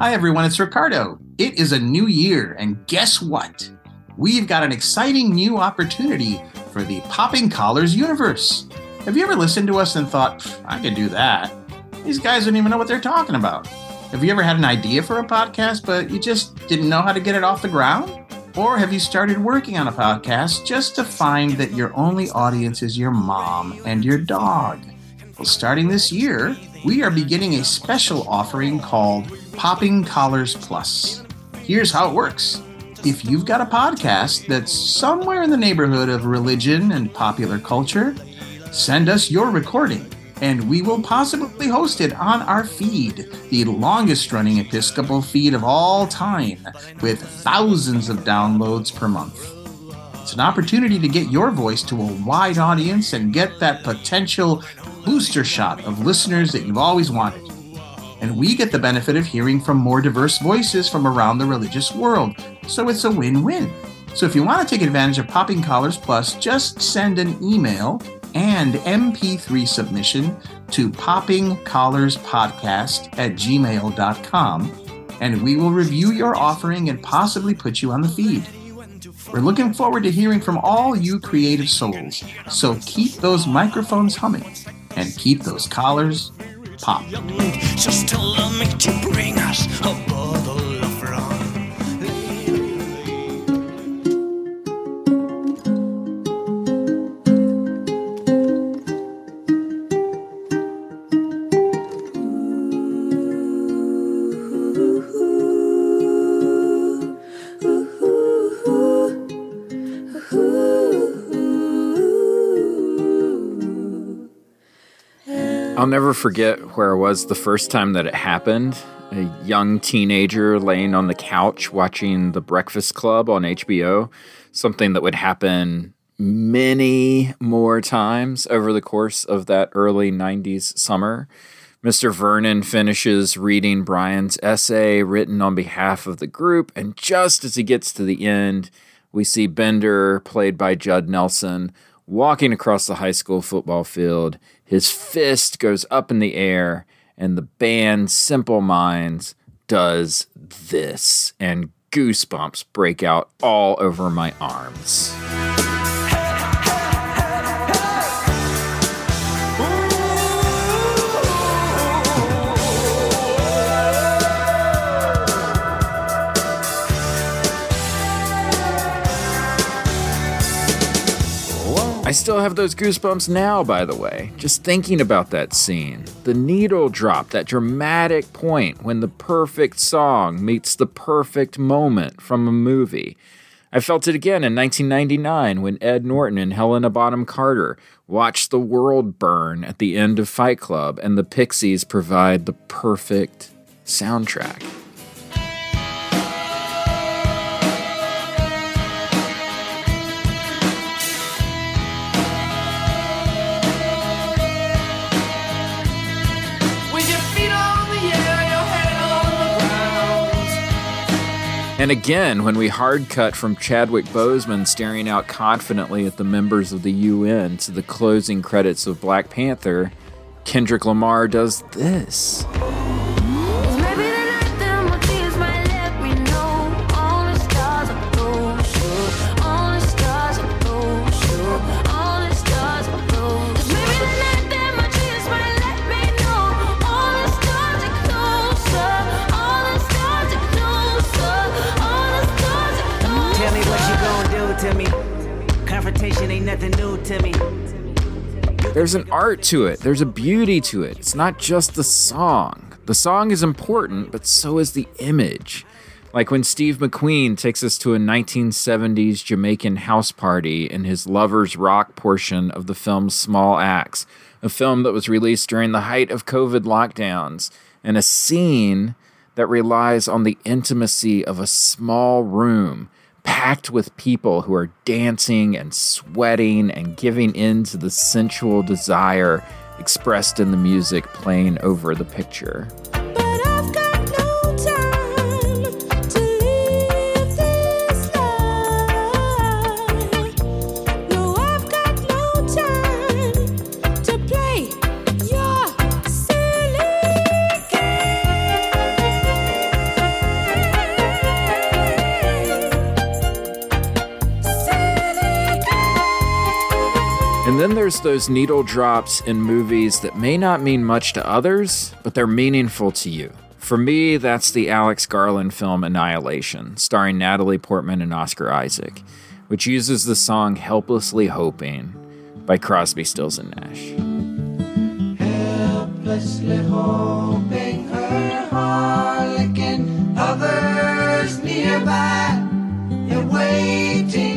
Hi, everyone, it's Ricardo. It is a new year, and guess what? We've got an exciting new opportunity for the Popping Collars universe. Have you ever listened to us and thought, I could do that? These guys don't even know what they're talking about. Have you ever had an idea for a podcast, but you just didn't know how to get it off the ground? Or have you started working on a podcast just to find that your only audience is your mom and your dog? Well, starting this year, we are beginning a special offering called Popping Collars Plus. Here's how it works. If you've got a podcast that's somewhere in the neighborhood of religion and popular culture, send us your recording and we will possibly host it on our feed, the longest running Episcopal feed of all time, with thousands of downloads per month. It's an opportunity to get your voice to a wide audience and get that potential booster shot of listeners that you've always wanted and we get the benefit of hearing from more diverse voices from around the religious world. So it's a win win. So if you want to take advantage of Popping Collars Plus, just send an email and MP3 submission to poppingcollarspodcast at gmail.com, and we will review your offering and possibly put you on the feed. We're looking forward to hearing from all you creative souls, so keep those microphones humming and keep those collars pop. I'll never forget where I was the first time that it happened. A young teenager laying on the couch watching The Breakfast Club on HBO, something that would happen many more times over the course of that early 90s summer. Mr. Vernon finishes reading Brian's essay written on behalf of the group, and just as he gets to the end, we see Bender, played by Judd Nelson, walking across the high school football field. His fist goes up in the air, and the band Simple Minds does this, and goosebumps break out all over my arms. Have those goosebumps now, by the way, just thinking about that scene. The needle drop, that dramatic point when the perfect song meets the perfect moment from a movie. I felt it again in 1999 when Ed Norton and Helena Bonham Carter watched the world burn at the end of Fight Club, and the Pixies provide the perfect soundtrack. And again, when we hard cut from Chadwick Boseman staring out confidently at the members of the UN to the closing credits of Black Panther, Kendrick Lamar does this. There's an art to it, there's a beauty to it. It's not just the song. The song is important, but so is the image. Like when Steve McQueen takes us to a 1970s Jamaican house party in his Lover's Rock portion of the film Small Axe, a film that was released during the height of COVID lockdowns, and a scene that relies on the intimacy of a small room packed with people who are dancing and sweating and giving in to the sensual desire expressed in the music playing over the picture. Those needle drops in movies that may not mean much to others, but they're meaningful to you. For me, that's the Alex Garland film Annihilation, starring Natalie Portman and Oscar Isaac, which uses the song Helplessly Hoping by Crosby, Stills, and Nash. Helplessly hoping her others nearby, awaiting a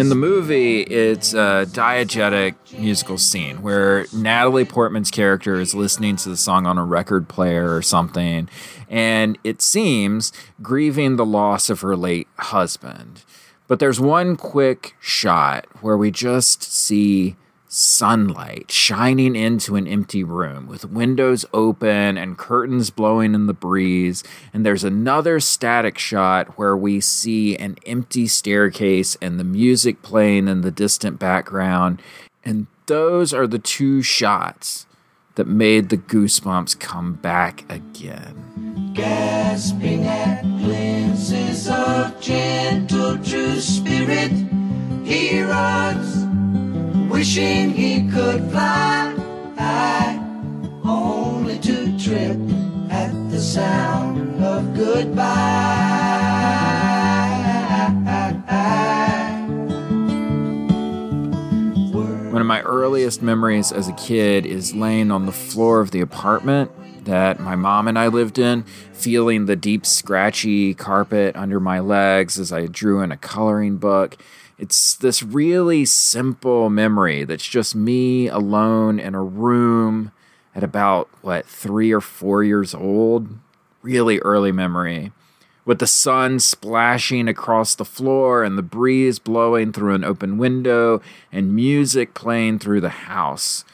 In the movie, it's a diegetic musical scene where Natalie Portman's character is listening to the song on a record player or something, and it seems grieving the loss of her late husband. But there's one quick shot where we just see sunlight shining into an empty room with windows open and curtains blowing in the breeze. And there's another static shot where we see an empty staircase and the music playing in the distant background. And those are the two shots that made the goosebumps come back again. Gasping at glimpses of gentle true spirit, he runs, wishing he could fly, only to trip at the sound of goodbye. One of my earliest memories as a kid is laying on the floor of the apartment that my mom and I lived in, feeling the deep, scratchy carpet under my legs as I drew in a coloring book. It's this really simple memory that's just me alone in a room at about, what, three or four years old. Really early memory. With the sun splashing across the floor and the breeze blowing through an open window and music playing through the house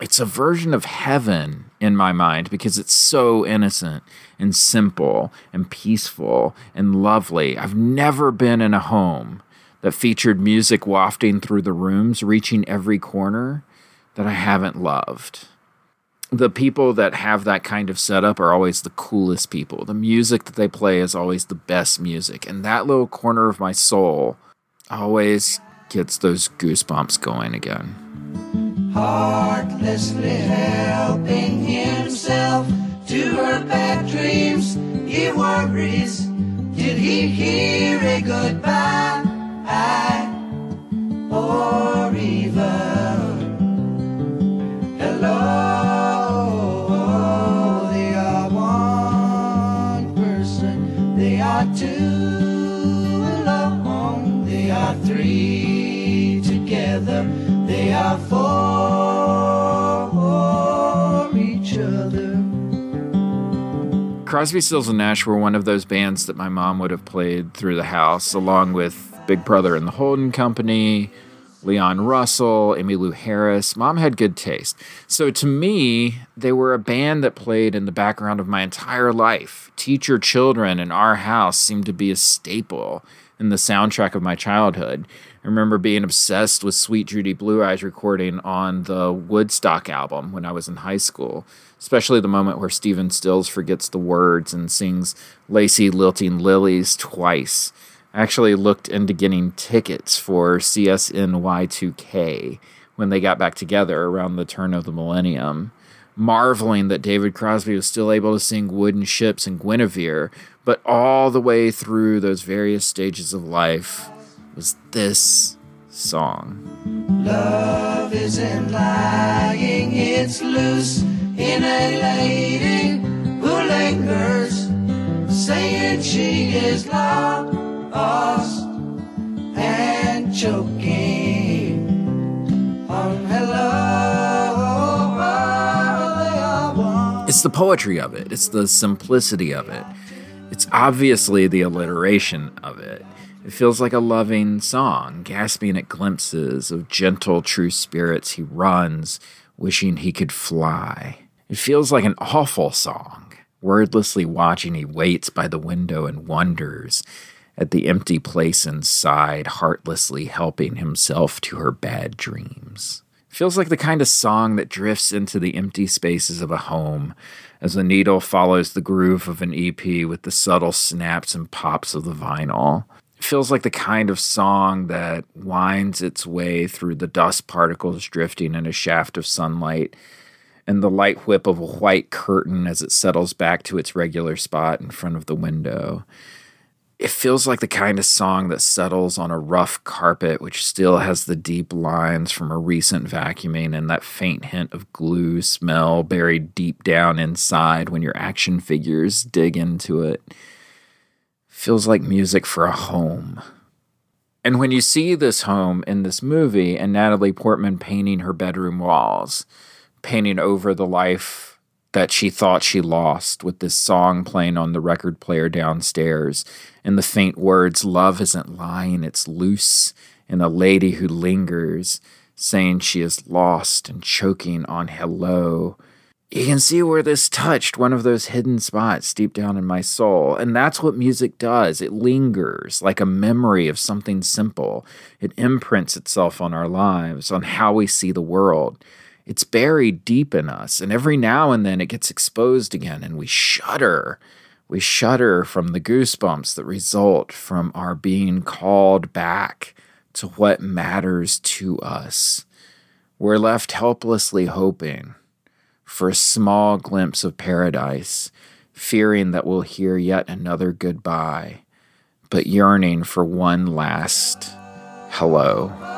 it's a version of heaven in my mind because it's so innocent and simple and peaceful and lovely. I've never been in a home that featured music wafting through the rooms, reaching every corner, that I haven't loved. The people that have that kind of setup are always the coolest people. The music that they play is always the best music. And that little corner of my soul always gets those goosebumps going again heartlessly helping himself to her bad dreams. He worries, did he hear a goodbye? Or even hello? They are one person, they are two alone, they are three together, they are for each other. Crosby, Stills, and Nash were one of those bands that my mom would have played through the house, along with Big Brother and the Holding Company, Leon Russell, Emmylou Harris. Mom had good taste. So to me, they were a band that played in the background of my entire life. Teach Your Children in our house seemed to be a staple in the soundtrack of my childhood. I remember being obsessed with Suite Judy Blue Eyes recording on the Woodstock album when I was in high school, especially the moment where Stephen Stills forgets the words and sings Lacy Lilting Lilies twice. Actually looked into getting tickets for CSNY2K when they got back together around the turn of the millennium, marveling that David Crosby was still able to sing Wooden Ships and Guinevere, but all the way through those various stages of life was this song. Love isn't lying, it's loose in a lady who lingers, saying she is lost and choking on hello. It's the poetry of it, it's the simplicity of it. It's obviously the alliteration of it. It feels like a loving song, gasping at glimpses of gentle, true spirits he runs, wishing he could fly. It feels like an awful song. Wordlessly watching, he waits by the window and wonders at the empty place inside, heartlessly helping himself to her bad dreams. Feels like the kind of song that drifts into the empty spaces of a home as the needle follows the groove of an EP with the subtle snaps and pops of the vinyl. Feels like the kind of song that winds its way through the dust particles drifting in a shaft of sunlight and the light whip of a white curtain as it settles back to its regular spot in front of the window. It feels like the kind of song that settles on a rough carpet, which still has the deep lines from a recent vacuuming and that faint hint of glue smell buried deep down inside when your action figures dig into it. Feels like music for a home. And when you see this home in this movie and Natalie Portman painting her bedroom walls, painting over the life that she thought she lost with this song playing on the record player downstairs and the faint words, Love isn't lying, it's loose, and a lady who lingers, saying she is lost and choking on hello. You can see where this touched one of those hidden spots deep down in my soul. And that's what music does. It lingers like a memory of something simple. It imprints itself on our lives, on how we see the world it's buried deep in us. And every now and then it gets exposed again, and we shudder. We shudder from the goosebumps that result from our being called back to what matters to us. We're left helplessly hoping for a small glimpse of paradise, fearing that we'll hear yet another goodbye, but yearning for one last hello.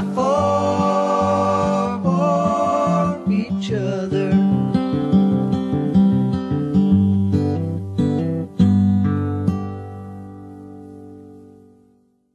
Four.